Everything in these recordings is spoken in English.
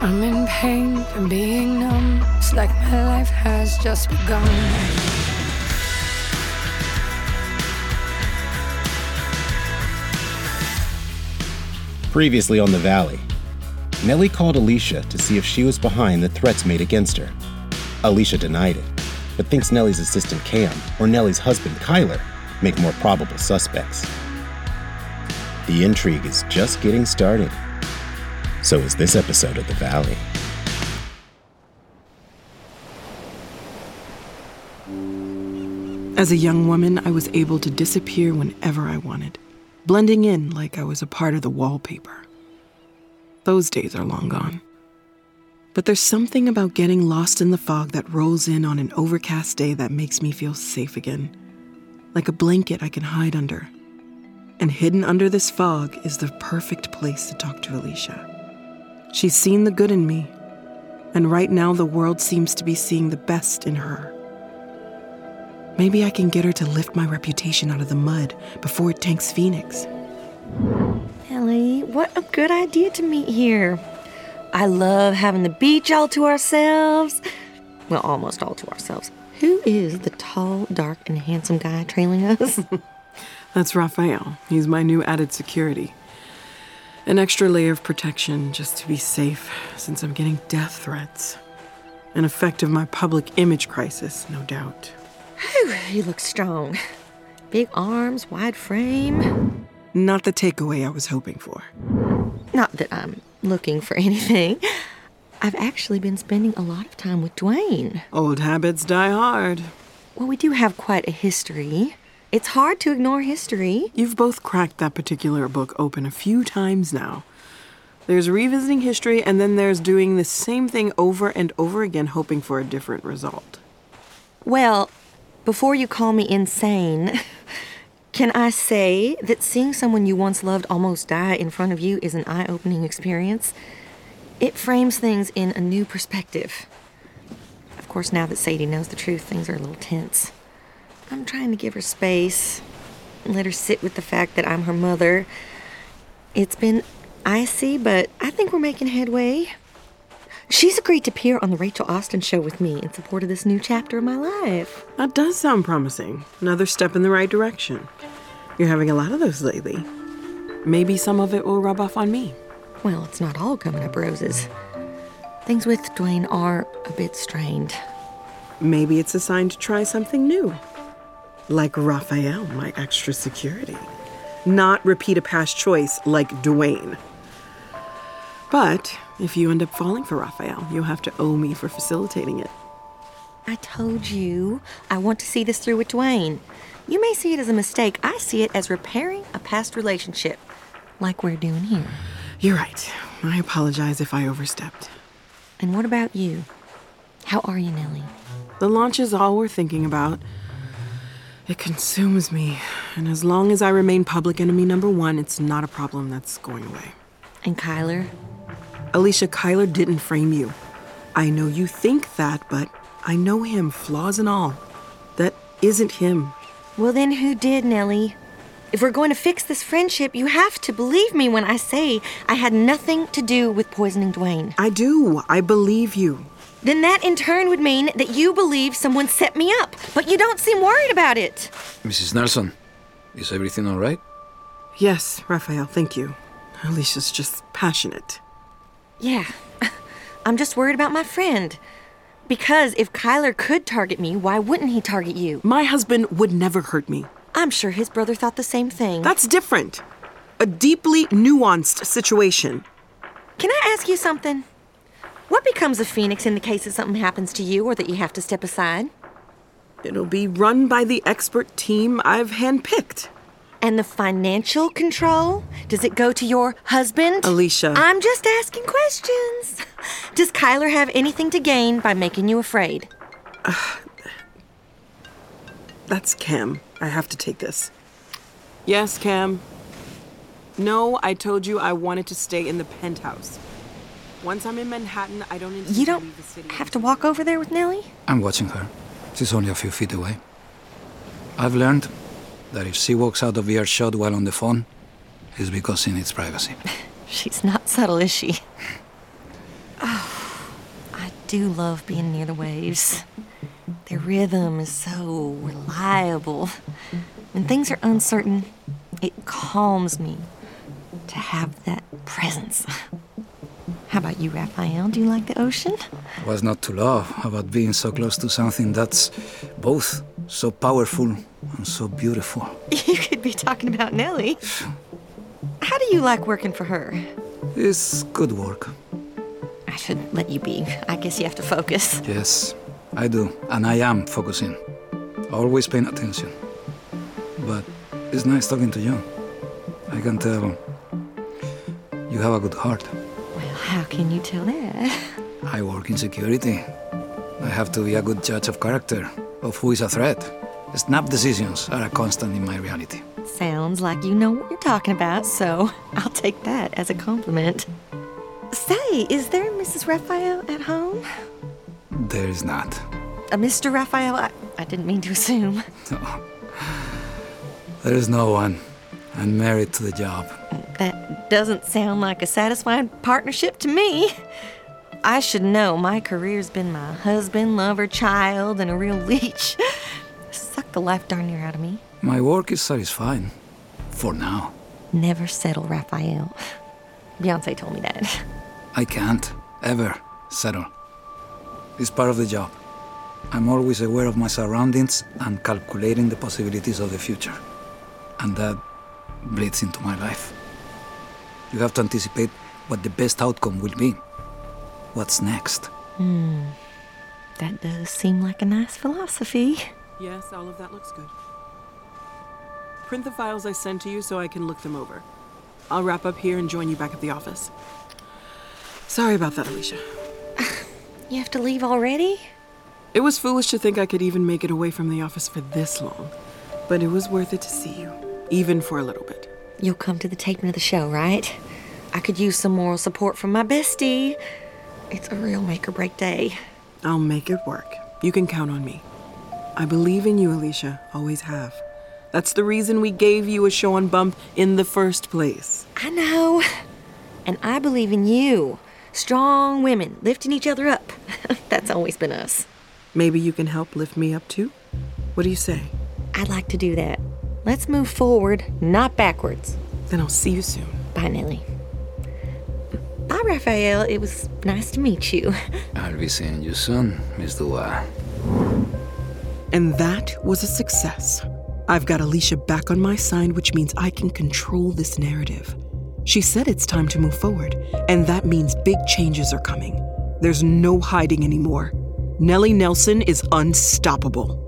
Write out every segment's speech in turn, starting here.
I'm in pain from being numb. It's like my life has just begun. Previously on the Valley, Nellie called Alicia to see if she was behind the threats made against her. Alicia denied it, but thinks Nellie's assistant Cam or Nellie's husband Kyler make more probable suspects. The intrigue is just getting started. So is this episode of The Valley. As a young woman, I was able to disappear whenever I wanted, blending in like I was a part of the wallpaper. Those days are long gone. But there's something about getting lost in the fog that rolls in on an overcast day that makes me feel safe again, like a blanket I can hide under. And hidden under this fog is the perfect place to talk to Alicia. She's seen the good in me, and right now the world seems to be seeing the best in her. Maybe I can get her to lift my reputation out of the mud before it tanks Phoenix. Ellie, what a good idea to meet here. I love having the beach all to ourselves. Well, almost all to ourselves. Who is the tall, dark, and handsome guy trailing us? That's Rafael. He's my new added security. An extra layer of protection just to be safe, since I'm getting death threats. An effect of my public image crisis, no doubt. Whew, he looks strong. Big arms, wide frame. Not the takeaway I was hoping for. Not that I'm looking for anything. I've actually been spending a lot of time with Dwayne. Old habits die hard. Well, we do have quite a history. It's hard to ignore history. You've both cracked that particular book open a few times now. There's revisiting history, and then there's doing the same thing over and over again, hoping for a different result. Well, before you call me insane, can I say that seeing someone you once loved almost die in front of you is an eye opening experience? It frames things in a new perspective. Of course, now that Sadie knows the truth, things are a little tense. I'm trying to give her space, let her sit with the fact that I'm her mother. It's been icy, but I think we're making headway. She's agreed to appear on the Rachel Austin show with me in support of this new chapter of my life. That does sound promising. Another step in the right direction. You're having a lot of those lately. Maybe some of it will rub off on me. Well, it's not all coming up roses. Things with Dwayne are a bit strained. Maybe it's a sign to try something new. Like Rafael, my extra security. Not repeat a past choice like Dwayne. But if you end up falling for Rafael, you'll have to owe me for facilitating it. I told you I want to see this through with Dwayne. You may see it as a mistake. I see it as repairing a past relationship, like we're doing here. You're right. I apologize if I overstepped. And what about you? How are you, Nellie? The launch is all we're thinking about. It consumes me, and as long as I remain public enemy number one, it's not a problem that's going away. And Kyler? Alicia, Kyler didn't frame you. I know you think that, but I know him, flaws and all. That isn't him. Well, then who did, Nellie? If we're going to fix this friendship, you have to believe me when I say I had nothing to do with poisoning Dwayne. I do. I believe you. Then that in turn would mean that you believe someone set me up, but you don't seem worried about it. Mrs. Nelson, is everything all right? Yes, Rafael, thank you. Alicia's just passionate. Yeah, I'm just worried about my friend. Because if Kyler could target me, why wouldn't he target you? My husband would never hurt me. I'm sure his brother thought the same thing. That's different. A deeply nuanced situation. Can I ask you something? What becomes of Phoenix in the case that something happens to you or that you have to step aside? It'll be run by the expert team I've handpicked. And the financial control? Does it go to your husband? Alicia. I'm just asking questions. Does Kyler have anything to gain by making you afraid? That's Cam. I have to take this. Yes, Cam. No, I told you I wanted to stay in the penthouse. Once I'm in Manhattan, I don't intend You to don't leave the city. have to walk over there with Nellie? I'm watching her. She's only a few feet away. I've learned that if she walks out of earshot while on the phone, it's because she needs privacy. She's not subtle, is she? Oh, I do love being near the waves. Their rhythm is so reliable. When things are uncertain, it calms me to have that presence. How about you, Rafael? Do you like the ocean? What's not to love about being so close to something that's both so powerful and so beautiful? You could be talking about Nellie. How do you like working for her? It's good work. I should let you be. I guess you have to focus. Yes, I do. And I am focusing. Always paying attention. But it's nice talking to you. I can tell you have a good heart. How can you tell that? I work in security. I have to be a good judge of character, of who is a threat. Snap decisions are a constant in my reality. Sounds like you know what you're talking about, so I'll take that as a compliment. Say, is there Mrs. Rafael at home? There is not. A Mr. Rafael? I, I didn't mean to assume. No. There is no one. I'm married to the job. That doesn't sound like a satisfying partnership to me. I should know my career's been my husband, lover, child, and a real leech. Suck the life darn near out of me. My work is satisfying. For now. Never settle, Rafael. Beyonce told me that. I can't, ever, settle. It's part of the job. I'm always aware of my surroundings and calculating the possibilities of the future. And that bleeds into my life. You have to anticipate what the best outcome will be. What's next? Hmm. That does seem like a nice philosophy. Yes, all of that looks good. Print the files I sent to you so I can look them over. I'll wrap up here and join you back at the office. Sorry about that, Alicia. You have to leave already? It was foolish to think I could even make it away from the office for this long, but it was worth it to see you, even for a little bit. You'll come to the taping of the show, right? I could use some moral support from my bestie. It's a real make or break day. I'll make it work. You can count on me. I believe in you, Alicia. Always have. That's the reason we gave you a show on Bump in the first place. I know. And I believe in you. Strong women lifting each other up. That's always been us. Maybe you can help lift me up too? What do you say? I'd like to do that. Let's move forward, not backwards. Then I'll see you soon. Bye, Nellie. Bye, Rafael. It was nice to meet you. I'll be seeing you soon, Miss Dubois. And that was a success. I've got Alicia back on my side, which means I can control this narrative. She said it's time to move forward, and that means big changes are coming. There's no hiding anymore. Nellie Nelson is unstoppable.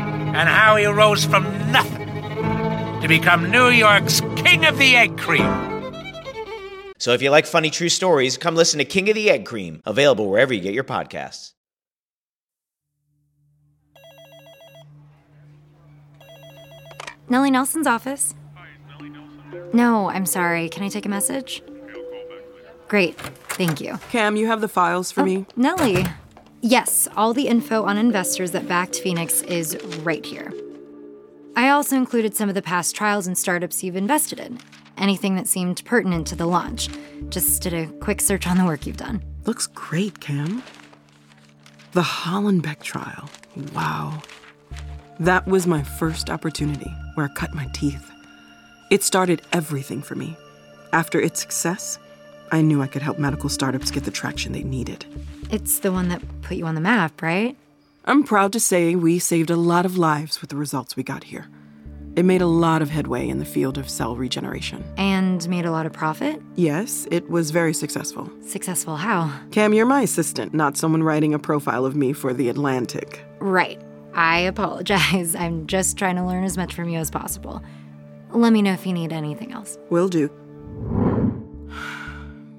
and how he rose from nothing to become New York's King of the Egg Cream. So if you like funny true stories, come listen to King of the Egg Cream, available wherever you get your podcasts. Nellie Nelson's office. No, I'm sorry. Can I take a message? Great. Thank you. Cam, you have the files for oh, me? Nellie. Yes, all the info on investors that backed Phoenix is right here. I also included some of the past trials and startups you've invested in. Anything that seemed pertinent to the launch. Just did a quick search on the work you've done. Looks great, Cam. The Hollenbeck trial. Wow. That was my first opportunity where I cut my teeth. It started everything for me. After its success, I knew I could help medical startups get the traction they needed. It's the one that put you on the map, right? I'm proud to say we saved a lot of lives with the results we got here. It made a lot of headway in the field of cell regeneration. And made a lot of profit? Yes, it was very successful. Successful how? Cam, you're my assistant, not someone writing a profile of me for The Atlantic. Right. I apologize. I'm just trying to learn as much from you as possible. Let me know if you need anything else. Will do.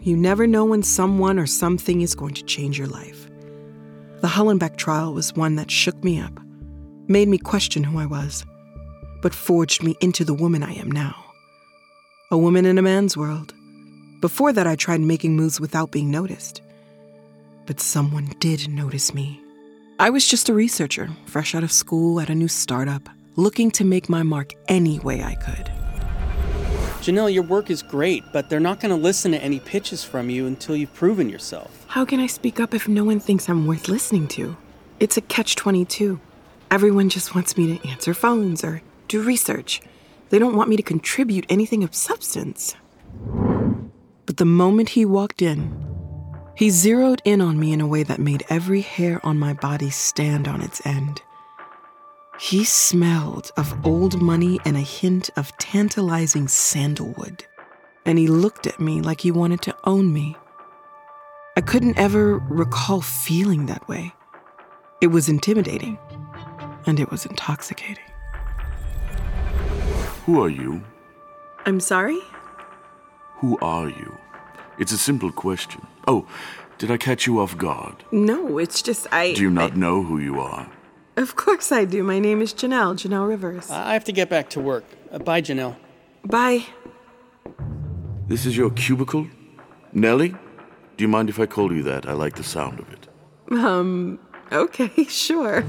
You never know when someone or something is going to change your life. The Hollenbeck trial was one that shook me up, made me question who I was, but forged me into the woman I am now. A woman in a man's world. Before that, I tried making moves without being noticed. But someone did notice me. I was just a researcher, fresh out of school at a new startup, looking to make my mark any way I could. Janelle, your work is great, but they're not going to listen to any pitches from you until you've proven yourself. How can I speak up if no one thinks I'm worth listening to? It's a catch 22. Everyone just wants me to answer phones or do research. They don't want me to contribute anything of substance. But the moment he walked in, he zeroed in on me in a way that made every hair on my body stand on its end. He smelled of old money and a hint of tantalizing sandalwood. And he looked at me like he wanted to own me. I couldn't ever recall feeling that way. It was intimidating, and it was intoxicating. Who are you? I'm sorry? Who are you? It's a simple question. Oh, did I catch you off guard? No, it's just I. Do you not know who you are? Of course I do. My name is Janelle, Janelle Rivers. I have to get back to work. Uh, bye, Janelle. Bye. This is your cubicle? Nellie? Do you mind if I call you that? I like the sound of it. Um, okay, sure.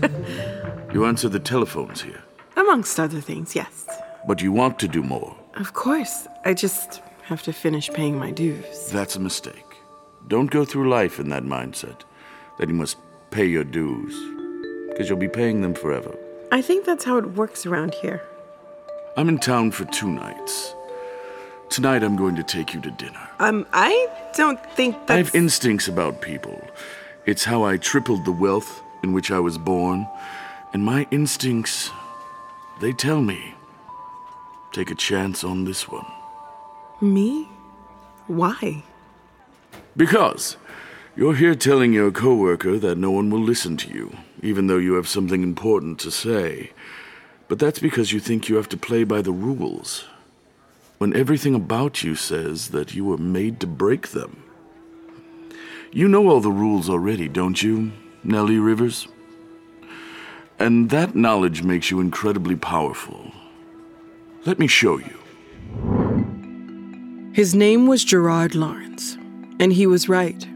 You answer the telephones here. Amongst other things, yes. But you want to do more. Of course. I just have to finish paying my dues. That's a mistake. Don't go through life in that mindset that you must pay your dues, because you'll be paying them forever. I think that's how it works around here. I'm in town for two nights. Tonight I'm going to take you to dinner. Um, I don't think I have instincts about people. It's how I tripled the wealth in which I was born, and my instincts, they tell me take a chance on this one. Me? Why? Because you're here telling your coworker that no one will listen to you, even though you have something important to say. But that's because you think you have to play by the rules, when everything about you says that you were made to break them. You know all the rules already, don't you, Nellie Rivers? And that knowledge makes you incredibly powerful. Let me show you. His name was Gerard Lawrence, and he was right.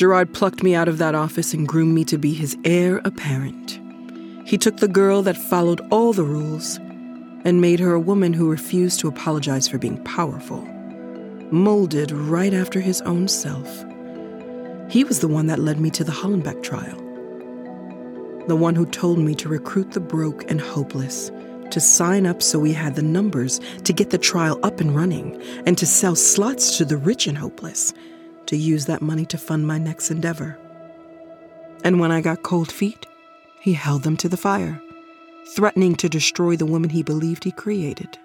Gerard plucked me out of that office and groomed me to be his heir apparent. He took the girl that followed all the rules and made her a woman who refused to apologize for being powerful, molded right after his own self. He was the one that led me to the Hollenbeck trial. The one who told me to recruit the broke and hopeless, to sign up so we had the numbers to get the trial up and running, and to sell slots to the rich and hopeless, to use that money to fund my next endeavor. And when I got cold feet, he held them to the fire, threatening to destroy the woman he believed he created.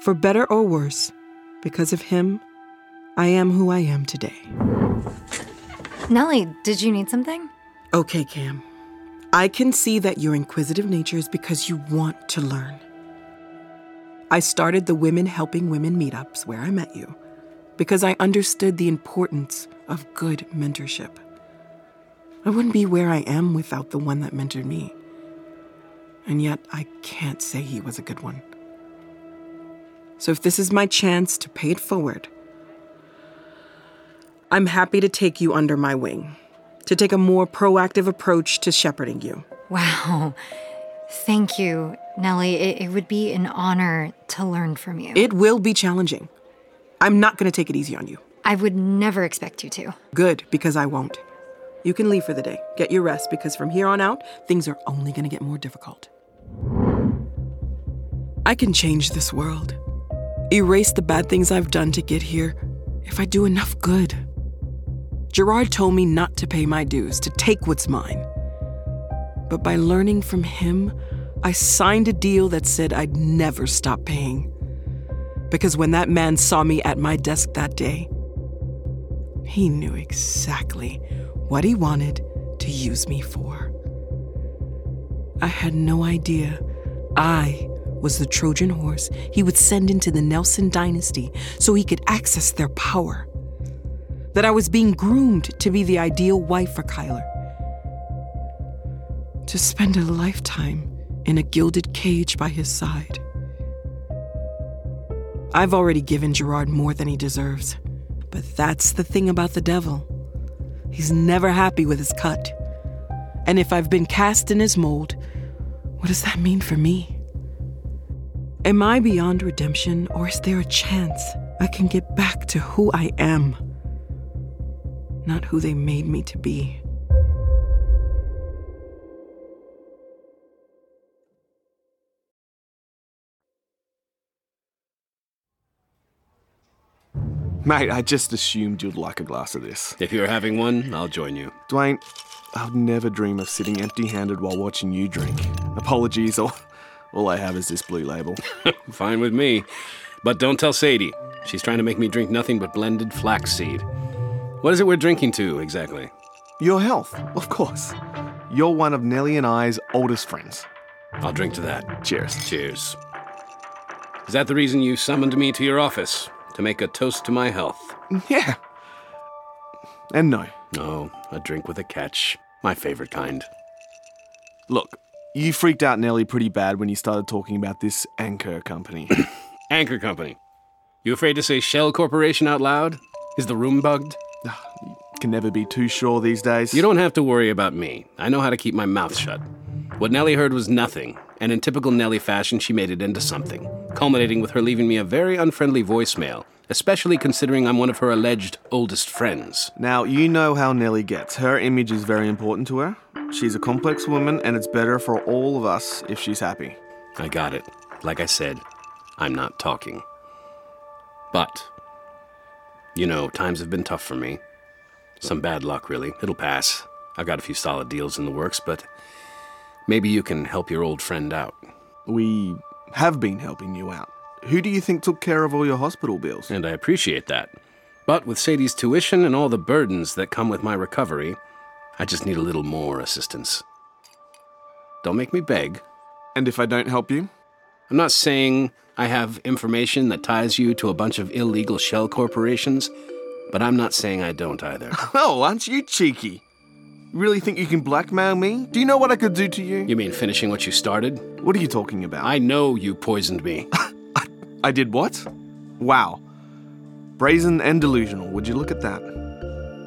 For better or worse, because of him, I am who I am today. Nellie, did you need something? Okay, Cam. I can see that your inquisitive nature is because you want to learn. I started the Women Helping Women meetups where I met you because I understood the importance of good mentorship. I wouldn't be where I am without the one that mentored me. And yet, I can't say he was a good one. So, if this is my chance to pay it forward, I'm happy to take you under my wing, to take a more proactive approach to shepherding you. Wow. Thank you, Nellie. It, it would be an honor to learn from you. It will be challenging. I'm not going to take it easy on you. I would never expect you to. Good, because I won't. You can leave for the day. Get your rest, because from here on out, things are only going to get more difficult. I can change this world, erase the bad things I've done to get here if I do enough good. Gerard told me not to pay my dues, to take what's mine. But by learning from him, I signed a deal that said I'd never stop paying. Because when that man saw me at my desk that day, he knew exactly what he wanted to use me for. I had no idea I was the Trojan horse he would send into the Nelson dynasty so he could access their power. That I was being groomed to be the ideal wife for Kyler. To spend a lifetime in a gilded cage by his side. I've already given Gerard more than he deserves. But that's the thing about the devil. He's never happy with his cut. And if I've been cast in his mold, what does that mean for me? Am I beyond redemption, or is there a chance I can get back to who I am? Not who they made me to be. Mate, I just assumed you'd like a glass of this. If you're having one, I'll join you. Dwayne, I would never dream of sitting empty handed while watching you drink. Apologies, all, all I have is this blue label. Fine with me. But don't tell Sadie. She's trying to make me drink nothing but blended flaxseed. What is it we're drinking to, exactly? Your health, of course. You're one of Nellie and I's oldest friends. I'll drink to that. Cheers. Cheers. Is that the reason you summoned me to your office? To make a toast to my health? Yeah. And no. No, a drink with a catch. My favorite kind. Look, you freaked out Nellie pretty bad when you started talking about this Anchor Company. Anchor Company. You afraid to say Shell Corporation out loud? Is the room bugged? Ah, can never be too sure these days. You don't have to worry about me. I know how to keep my mouth shut. What Nellie heard was nothing, and in typical Nellie fashion, she made it into something, culminating with her leaving me a very unfriendly voicemail, especially considering I'm one of her alleged oldest friends. Now, you know how Nellie gets. Her image is very important to her. She's a complex woman, and it's better for all of us if she's happy. I got it. Like I said, I'm not talking. But, you know, times have been tough for me. Some bad luck, really. It'll pass. I've got a few solid deals in the works, but maybe you can help your old friend out. We have been helping you out. Who do you think took care of all your hospital bills? And I appreciate that. But with Sadie's tuition and all the burdens that come with my recovery, I just need a little more assistance. Don't make me beg. And if I don't help you? I'm not saying I have information that ties you to a bunch of illegal shell corporations, but I'm not saying I don't either. Oh, aren't you cheeky? Really think you can blackmail me? Do you know what I could do to you? You mean finishing what you started? What are you talking about? I know you poisoned me. I did what? Wow. Brazen and delusional, would you look at that?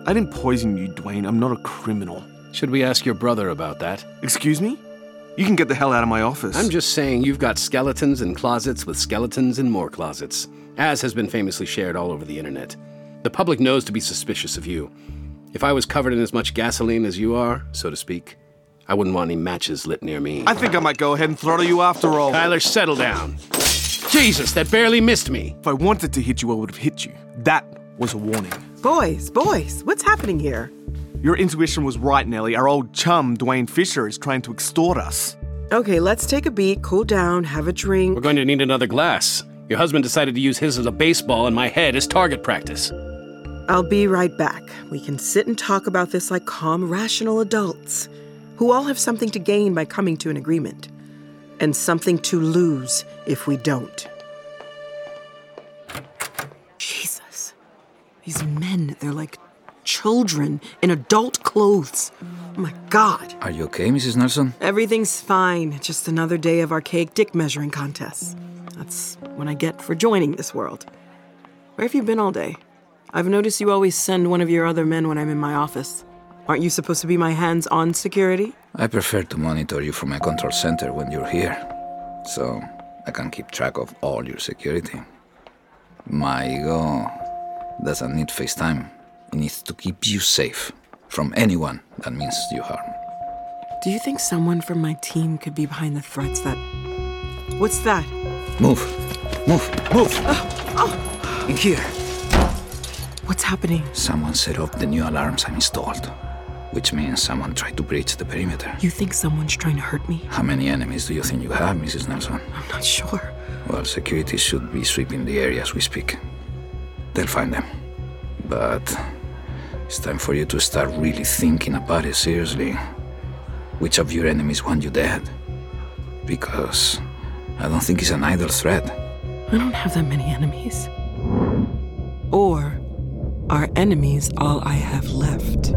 I didn't poison you, Dwayne. I'm not a criminal. Should we ask your brother about that? Excuse me? You can get the hell out of my office. I'm just saying you've got skeletons in closets with skeletons in more closets, as has been famously shared all over the internet. The public knows to be suspicious of you. If I was covered in as much gasoline as you are, so to speak, I wouldn't want any matches lit near me. I think I might go ahead and throttle you after all. Tyler, settle down. Jesus, that barely missed me. If I wanted to hit you, I would have hit you. That was a warning. Boys, boys, what's happening here? Your intuition was right, Nellie. Our old chum, Dwayne Fisher, is trying to extort us. Okay, let's take a beat, cool down, have a drink. We're going to need another glass. Your husband decided to use his as a baseball and my head as target practice. I'll be right back. We can sit and talk about this like calm, rational adults who all have something to gain by coming to an agreement and something to lose if we don't. Jesus. These men, they're like children in adult clothes. Oh my God. Are you okay, Mrs. Nelson? Everything's fine. Just another day of archaic dick measuring contests. That's what I get for joining this world. Where have you been all day? I've noticed you always send one of your other men when I'm in my office. Aren't you supposed to be my hands on security? I prefer to monitor you from my control center when you're here, so I can keep track of all your security. My ego doesn't need FaceTime. It needs to keep you safe from anyone that means you harm. Do you think someone from my team could be behind the threats that. What's that? Move. Move. Move. Oh, oh. In here. What's happening? Someone set off the new alarms I installed. which means someone tried to breach the perimeter. You think someone's trying to hurt me? How many enemies do you think you have, Mrs. Nelson? I'm not sure. Well, security should be sweeping the area as we speak. They'll find them. But it's time for you to start really thinking about it seriously. Which of your enemies want you dead? Because I don't think it's an idle threat. I don't have that many enemies. Or enemies all I have left?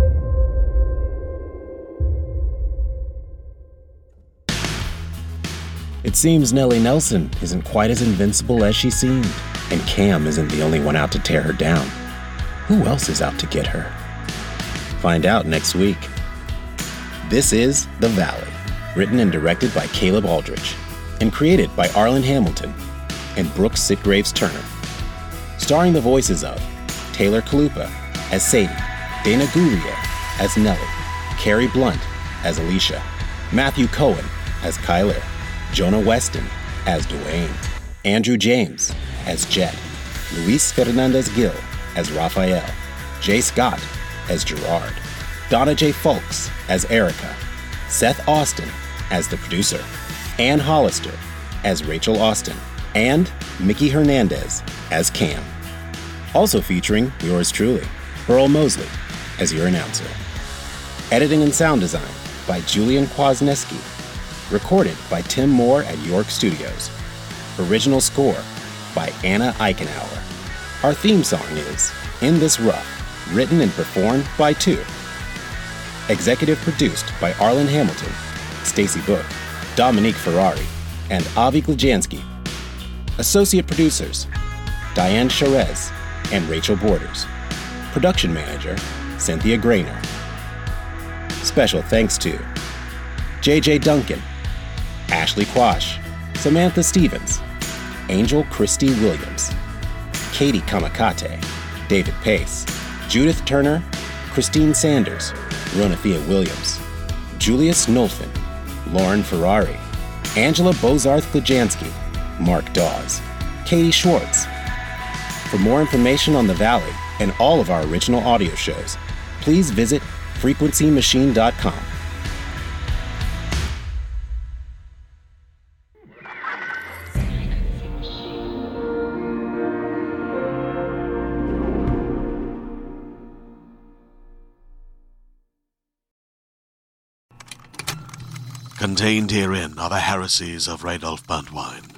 It seems Nellie Nelson isn't quite as invincible as she seemed, and Cam isn't the only one out to tear her down. Who else is out to get her? Find out next week. This is The Valley, written and directed by Caleb Aldrich, and created by Arlan Hamilton and Brooks Sitgraves Turner. Starring the voices of Taylor Kalupa as Sadie, Dana Gourrier as Nellie, Keri Blunt as Alicia, Matthew Cohen as Kyler, Jonah Weston as Dwayne, Andrew James as Jett, Luis Fernandez Gil as Rafael, J. Scott as Gerard, Donna Jay Fulks as Erica, Seth Austin as the producer, Anne Hollister as Rachel Austin, and Mikki Hernandez as Cam. Also featuring yours truly, Burl Moseley as your announcer. Editing and sound design by Julian Kwasneski. Recorded by Tim Moore at York Studios. Original score by Anna Eichenauer. Our theme song is In This Rough, written and performed by TWWO. Executive produced by Arlan Hamilton, Stacey Book, Dominique Ferrari, and Avi Glijansky. Associate producers Dianne Cherrez and Rachel Borders. Production manager Cynthia Graner. Special thanks to JJ Duncan, Ashley Quash, Samantha Stevens, Angel Christie Williams, Katie Kamakate, David Pace, Judith Turner, Christine Sanders, Ronathea Williams, Julius Nolfin, Lauren Ferrari, Angela Bozarth Glijansky, Mark Daws, Katie Schwartz. For more information on the Valley and all of our original audio shows, please visit frequencymachine.com. Contained herein are the heresies of Radolf Burntwine,